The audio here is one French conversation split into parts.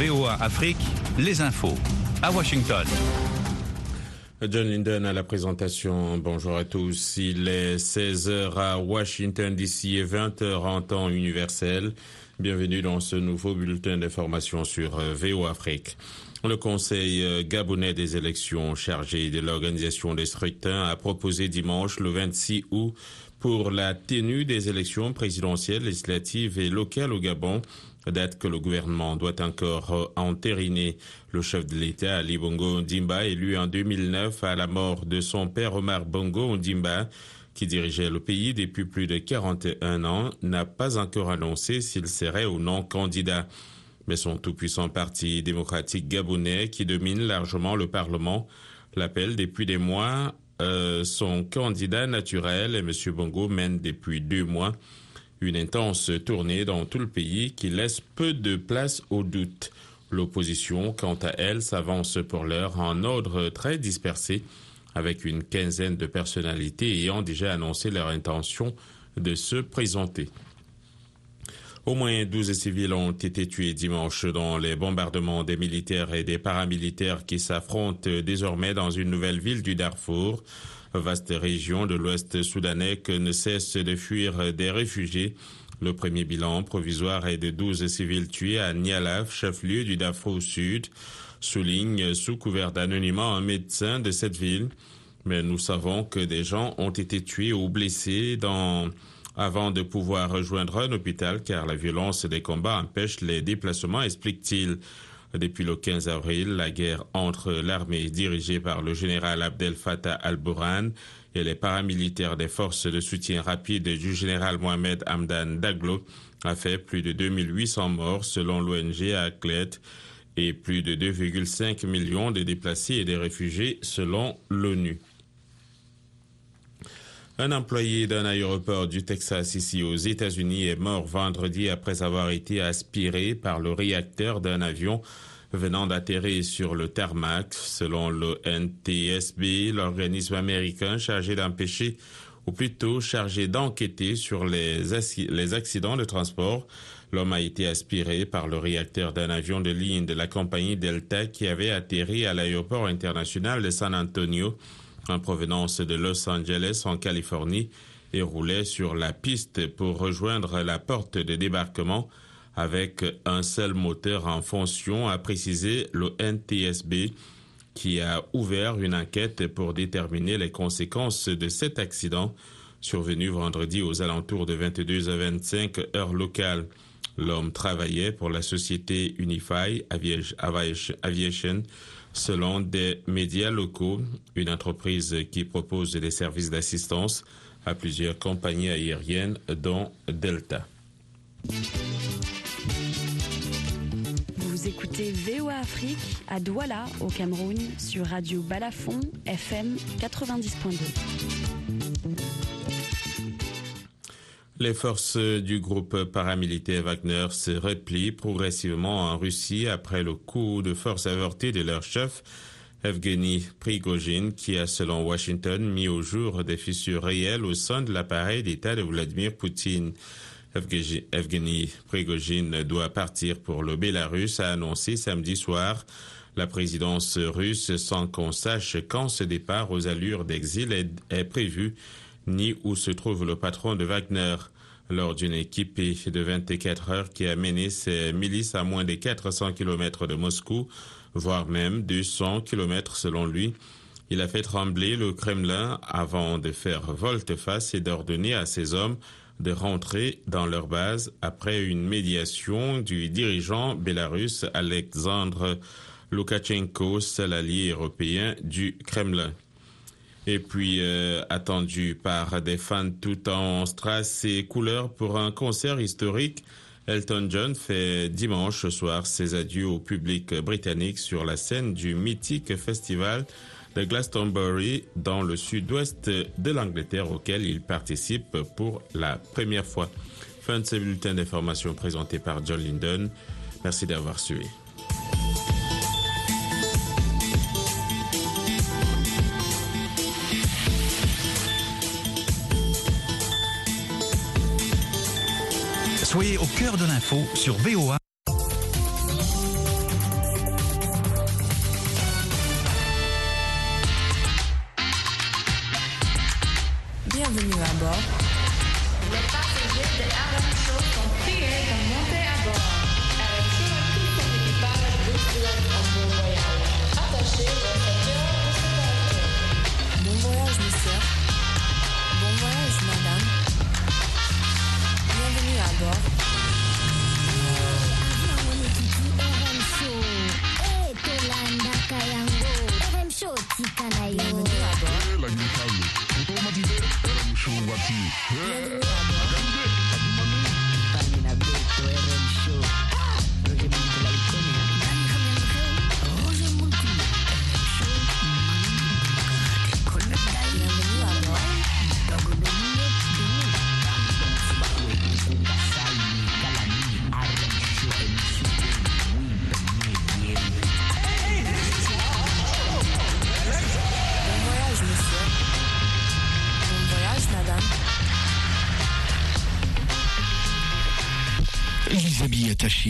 VOA Afrique, les infos. À Washington. John Linden à la présentation. Bonjour à tous. Il est 16h à Washington d'ici et 20h en temps universel. Bienvenue dans ce nouveau bulletin d'information sur VOA Afrique. Le Conseil gabonais des élections chargé de l'organisation des scrutins a proposé dimanche le 26 août pour la tenue des élections présidentielles, législatives et locales au Gabon, date que le gouvernement doit encore entériner. Le chef de l'État, Ali Bongo Ondimba, élu en 2009 à la mort de son père Omar Bongo Ondimba, qui dirigeait le pays depuis plus de 41 ans, n'a pas encore annoncé s'il serait ou non candidat mais son tout-puissant parti démocratique gabonais, qui domine largement le Parlement, l'appelle depuis des mois euh, son candidat naturel, M. Bongo mène depuis deux mois une intense tournée dans tout le pays qui laisse peu de place au doute. L'opposition, quant à elle, s'avance pour l'heure en ordre très dispersé, avec une quinzaine de personnalités ayant déjà annoncé leur intention de se présenter. Au moins 12 civils ont été tués dimanche dans les bombardements des militaires et des paramilitaires qui s'affrontent désormais dans une nouvelle ville du Darfour, vaste région de l'ouest soudanais que ne cesse de fuir des réfugiés. Le premier bilan provisoire est de 12 civils tués à Nialaf, chef-lieu du Darfour Sud, souligne sous couvert d'anonymat un médecin de cette ville. Mais nous savons que des gens ont été tués ou blessés dans avant de pouvoir rejoindre un hôpital car la violence des combats empêche les déplacements, explique-t-il. Depuis le 15 avril, la guerre entre l'armée dirigée par le général Abdel Fattah al-Burhan et les paramilitaires des forces de soutien rapide du général Mohamed Hamdan Daglo a fait plus de 2800 morts selon l'ONG ACLET et plus de 2,5 millions de déplacés et de réfugiés selon l'ONU. Un employé d'un aéroport du Texas ici aux États-Unis est mort vendredi après avoir été aspiré par le réacteur d'un avion venant d'atterrir sur le tarmac, selon le NTSB, l'organisme américain chargé d'empêcher, ou plutôt chargé d'enquêter sur les, les accidents de transport. L'homme a été aspiré par le réacteur d'un avion de ligne de la compagnie Delta qui avait atterri à l'aéroport international de San Antonio en provenance de Los Angeles en Californie et roulait sur la piste pour rejoindre la porte de débarquement avec un seul moteur en fonction, a précisé le NTSB qui a ouvert une enquête pour déterminer les conséquences de cet accident survenu vendredi aux alentours de 22 à 25 heures locales. L'homme travaillait pour la société Unify Aviation selon des médias locaux, une entreprise qui propose des services d'assistance à plusieurs compagnies aériennes, dont Delta. Vous écoutez VOA Afrique à Douala, au Cameroun, sur Radio Balafon, FM 90.2. Les forces du groupe paramilitaire Wagner se replient progressivement en Russie après le coup de force avorté de leur chef, Evgeny Prigogine, qui a, selon Washington, mis au jour des fissures réelles au sein de l'appareil d'État de Vladimir Poutine. Evgeny Prigogine doit partir pour le Bélarus, a annoncé samedi soir la présidence russe sans qu'on sache quand ce départ aux allures d'exil est, est prévu ni où se trouve le patron de Wagner lors d'une équipe de 24 heures qui a mené ses milices à moins de 400 km de Moscou, voire même 200 km selon lui. Il a fait trembler le Kremlin avant de faire volte-face et d'ordonner à ses hommes de rentrer dans leur base après une médiation du dirigeant bélarusse Alexandre Loukachenko, seul allié européen du Kremlin et puis euh, attendu par des fans tout en strass et couleurs pour un concert historique. Elton John fait dimanche soir ses adieux au public britannique sur la scène du mythique festival de Glastonbury dans le sud-ouest de l'Angleterre auquel il participe pour la première fois. Fin de ce bulletin d'information présenté par John Lyndon. Merci d'avoir suivi. Au cœur de l'info sur VOA. Wapti.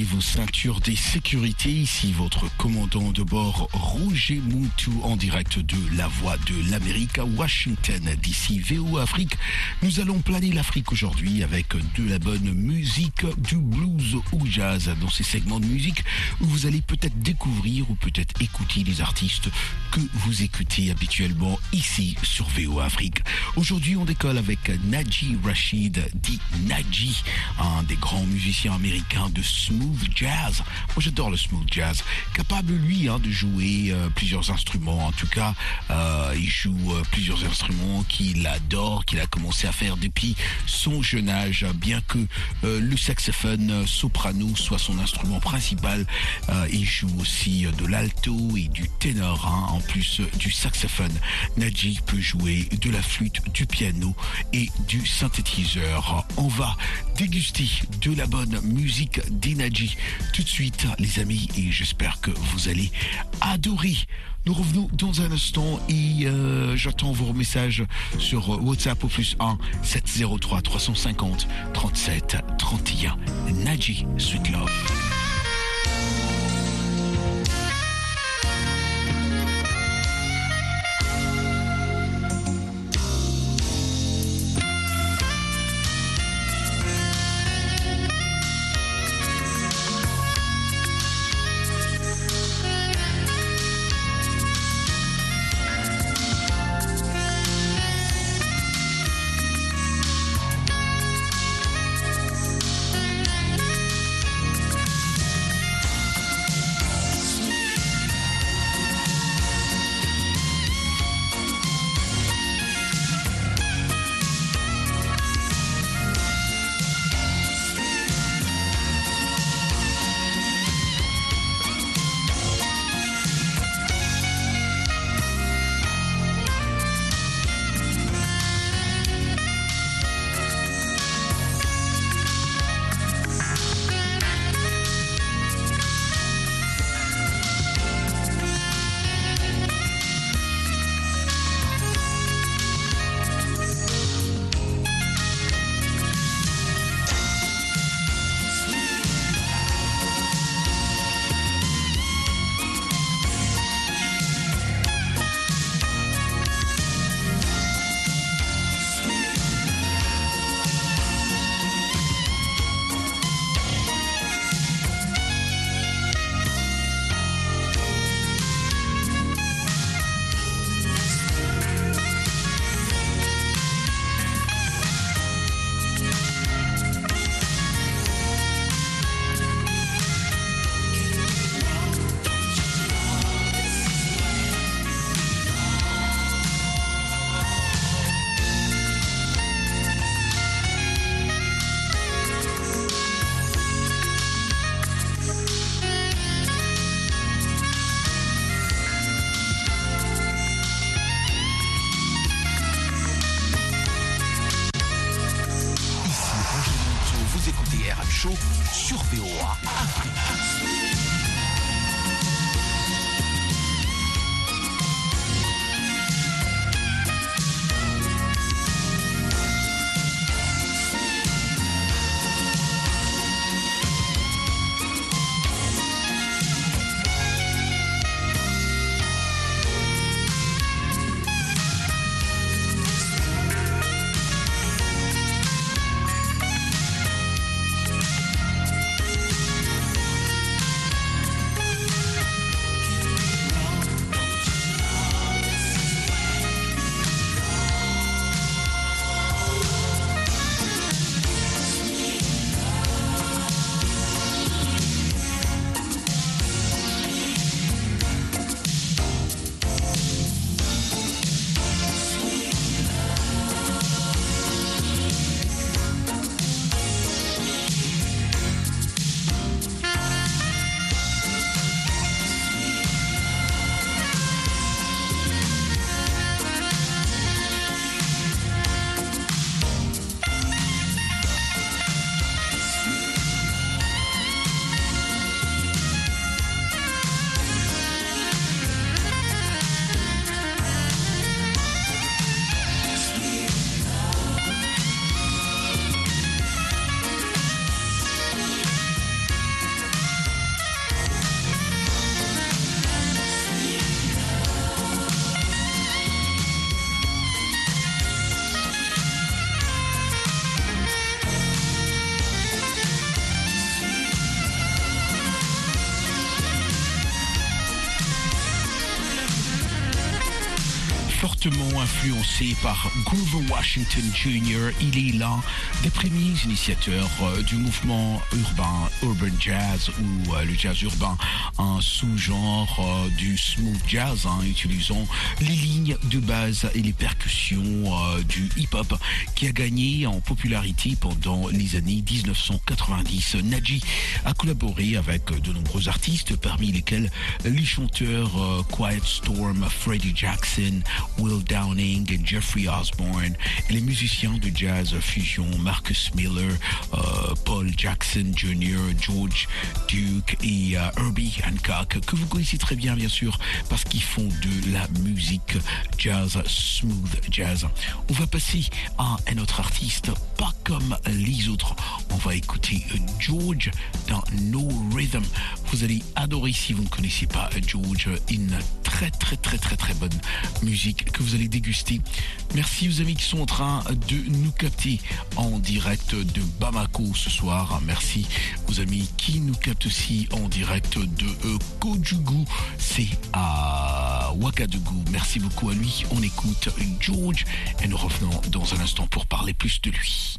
Amis, attachez ceintures des sécurités. Ici votre commandant de bord Roger Moutou en direct de la Voix de l'Amérique à Washington. D'ici VO Afrique, nous allons planer l'Afrique aujourd'hui avec de la bonne musique, du blues ou jazz dans ces segments de musique où vous allez peut-être découvrir ou peut-être écouter des artistes que vous écoutez habituellement ici sur VO Afrique. Aujourd'hui, on décolle avec Naji Rashid, dit Naji, un des grands musiciens américains de smooth jazz. Moi j'adore le smooth jazz. Capable lui hein, de jouer euh, plusieurs instruments. En tout cas, euh, il joue euh, plusieurs instruments qu'il adore, qu'il a commencé à faire depuis son jeune âge. Bien que le saxophone soprano soit son instrument principal, il joue aussi de l'alto et du ténor hein, en plus du saxophone. Najee peut jouer de la flûte, du piano et du synthétiseur. On va déguster de la bonne musique d'Enaji. Tout de suite, les amis, et j'espère que vous allez adorer. Nous revenons dans un instant et euh, j'attends vos messages sur WhatsApp au plus 1 703 350 37 31. Naji, Sweet Love. Influencé par Grover Washington Jr. Il est l'un des premiers initiateurs euh, du mouvement urbain, urban jazz ou euh, le jazz urbain, un sous-genre euh, du smooth jazz, hein, utilisant les lignes de base et les percussions du hip-hop qui a gagné en popularité pendant les années 1990. Naji a collaboré avec de nombreux artistes, parmi lesquels les chanteurs Quiet Storm, Freddie Jackson, Will Downing Jeffrey Osborne, et les musiciens de jazz fusion Marcus Miller, euh, Paul Jackson Jr., George Duke et euh, Herbie Hancock, que vous connaissez très bien bien sûr, parce qu'ils font de la musique jazz, smooth jazz. On va passer à un autre artiste, pas comme les autres. On va écouter George dans No Rhythm. Vous allez adorer si vous ne connaissez pas George, une très très très très très bonne musique que vous allez déguster. Merci aux amis qui sont en train de nous capter en direct de Bamako ce soir. Merci aux amis qui nous captent aussi en direct de euh, Kojugu. C'est à Ouagadougou. Merci beaucoup à lui. On écoute George et nous revenons dans un instant pour parler plus de lui.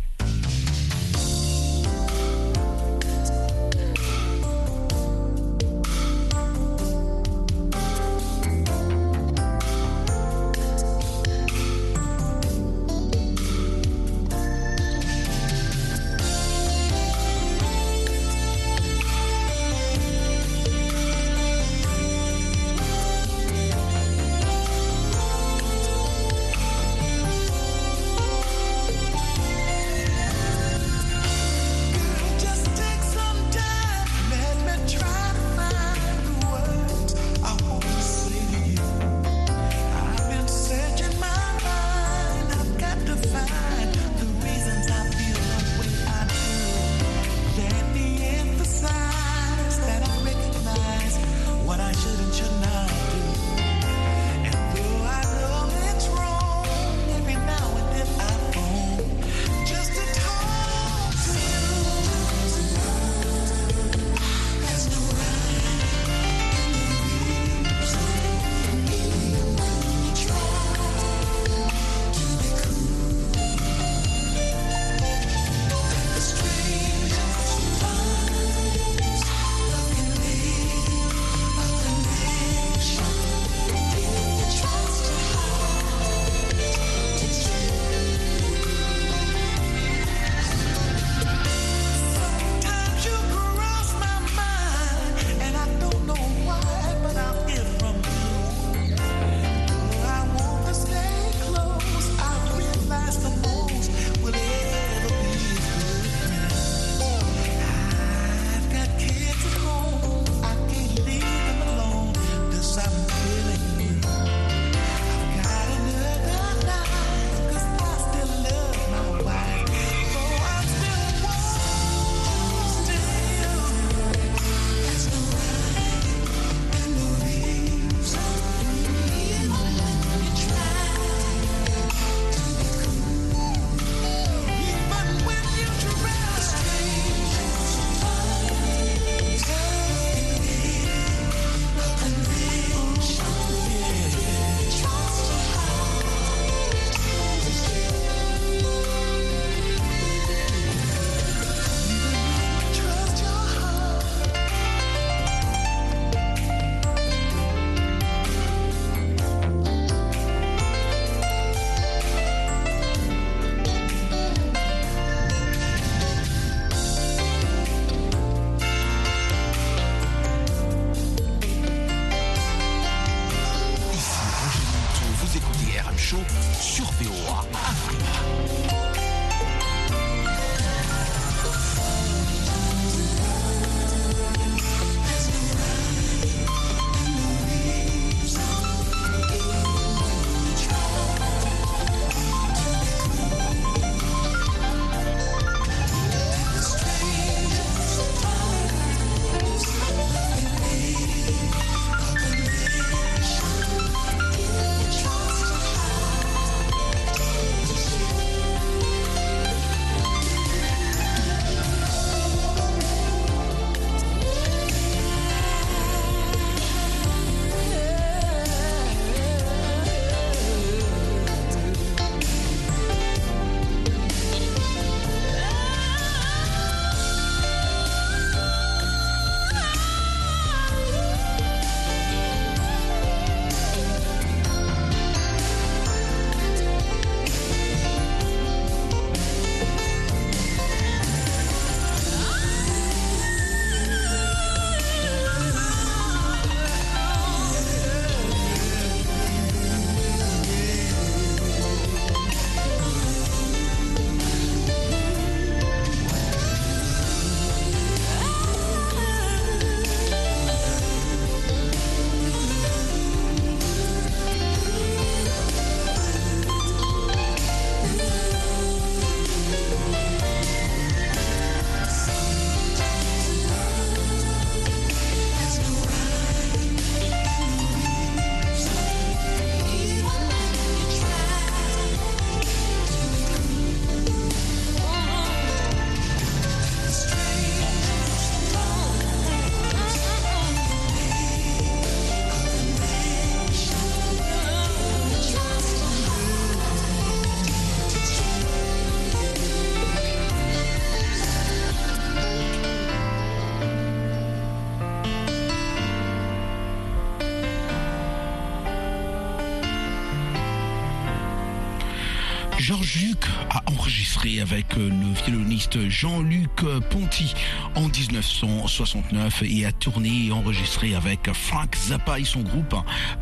Avec le violoniste Jean-Luc Ponty en 1969 et a tourné et enregistré avec Frank Zappa et son groupe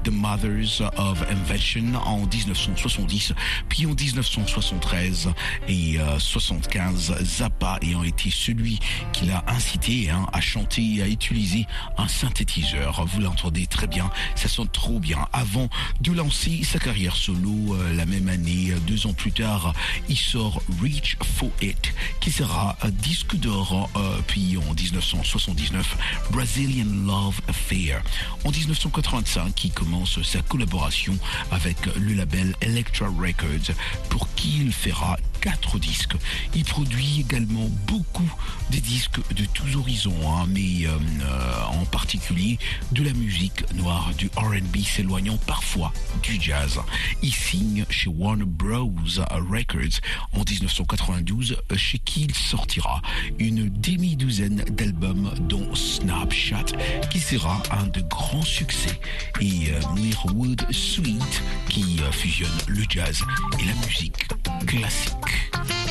The Mothers of Invention en 1970, puis en 1973 et 75, Zappa ayant été celui qui l'a incité hein, à chanter et à utiliser un synthétiseur. Vous l'entendez très bien, ça sonne trop bien. Avant de lancer sa carrière solo euh, la même année, deux ans plus tard, il sort Reach for It, qui sera un disque d'or, euh, puis en 1979, Brazilian Love Affair. En 1985, il commence sa collaboration avec le label Electra Records, pour qui il fera quatre disques. Il produit également beaucoup de disques de tous horizons, hein, mais euh, euh, en particulier de la musique noire, du RB s'éloignant parfois du jazz. Il signe chez Warner Bros. Records en 1992, chez qui il sortira une demi-douzaine d'albums dont Snapchat, qui sera un de grands succès, et euh, Mirwood Suite, qui fusionne le jazz et la musique classique.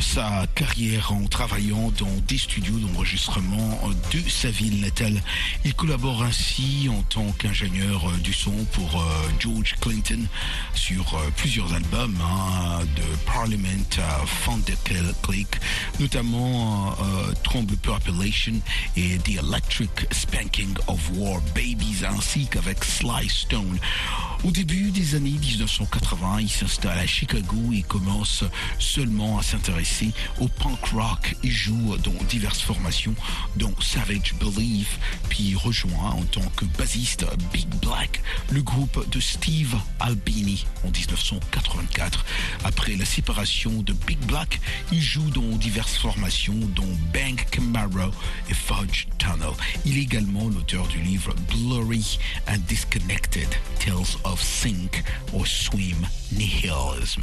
Sa carrière en travaillant dans des studios d'enregistrement de sa ville natale. Il collabore ainsi en tant qu'ingénieur du son pour euh, George Clinton sur euh, plusieurs albums hein, de Parliament Thunderclap Click, notamment euh, Population et The Electric Spanking of War Babies ainsi qu'avec Sly Stone. Au début des années 1980, il s'installe à Chicago et commence seulement à s'intéresser au punk rock. Il joue dans diverses formations, dont Savage Belief, puis rejoint en tant que bassiste Big Black, le groupe de Steve Albini en 1984. Après la séparation de Big Black, il joue dans diverses formations, dont Bank Camaro et Fudge Tunnel. Il est également l'auteur du livre Blurry and Disconnected Tales of Sink or Swim Nihilism.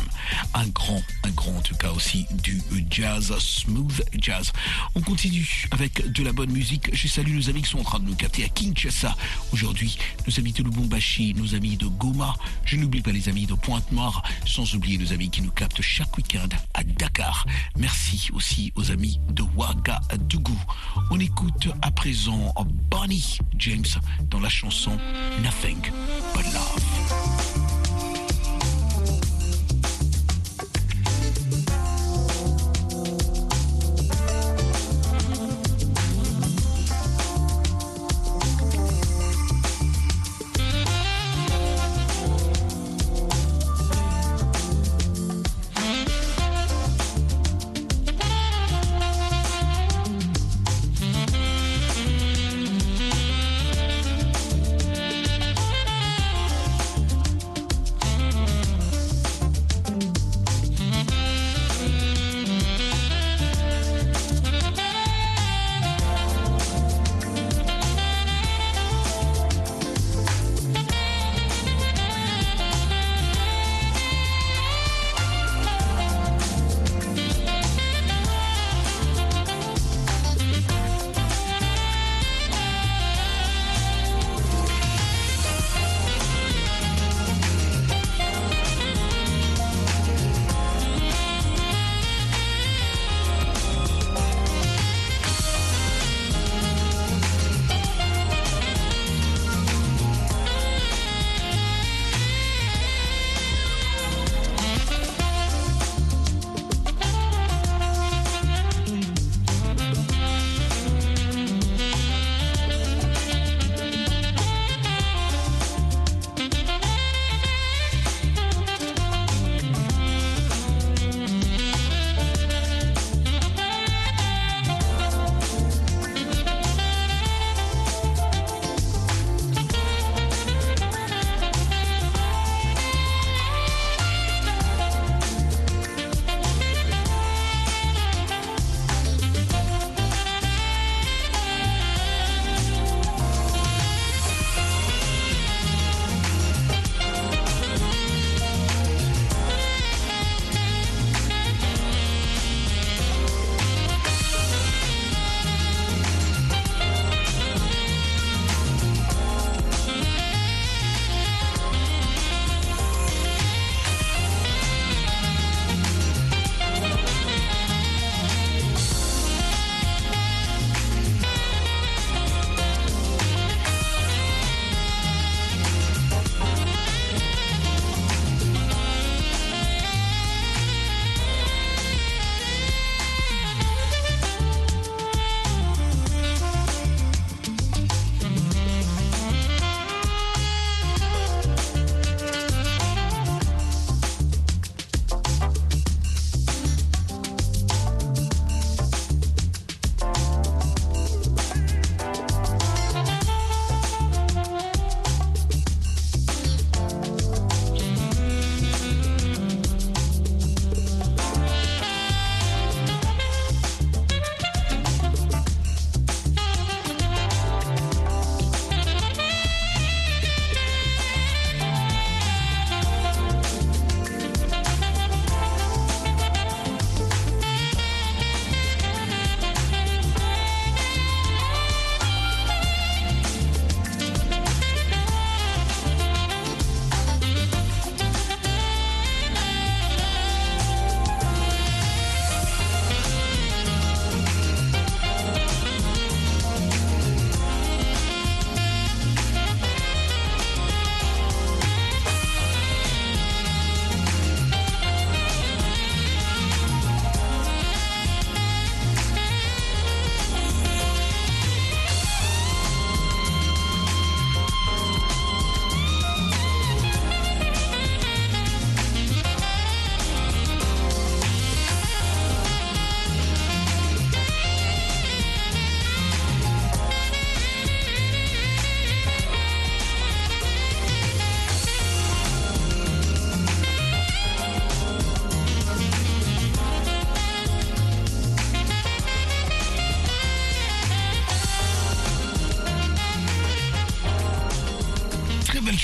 Un grand, un grand en tout cas aussi du jazz, smooth jazz. On continue avec de la bonne musique. Je salue nos amis qui sont en train de nous capter à Kinshasa. Aujourd'hui, nos amis de Lubumbashi, nos amis de Goma. Je n'oublie pas les amis de Pointe-Noire, sans oublier nos amis qui nous captent chaque week-end à Dakar. Merci aussi aux amis de Ouagadougou. On écoute à présent Bonnie James dans la chanson Nothing But Love.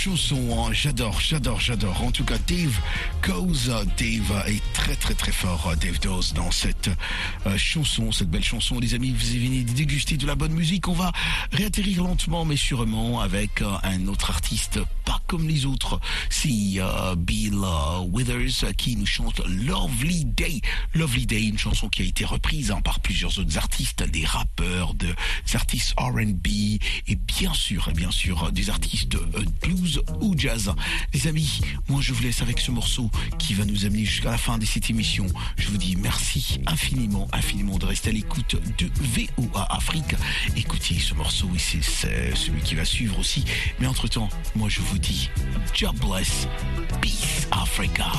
Chanson, hein. j'adore, j'adore, j'adore. En tout cas, Dave Cause, Dave est très très très fort, Dave Dose, dans cette euh, chanson, cette belle chanson. Les amis, vous venez déguster de la bonne musique. On va réatterrir lentement mais sûrement avec euh, un autre artiste, pas comme les autres. C'est euh, Bill Withers qui nous chante Lovely Day. Lovely Day, une chanson qui a été reprise hein, par plusieurs autres artistes, des rappeurs, des artistes R&B et bien sûr, bien sûr, des artistes blues ou jazz. Les amis, moi je vous laisse avec ce morceau qui va nous amener jusqu'à la fin de cette émission. Je vous dis merci infiniment, infiniment de rester à l'écoute de VOA Afrique. Écoutez ce morceau et c'est celui qui va suivre aussi. Mais entre-temps, moi je vous dis, job bless, peace Africa.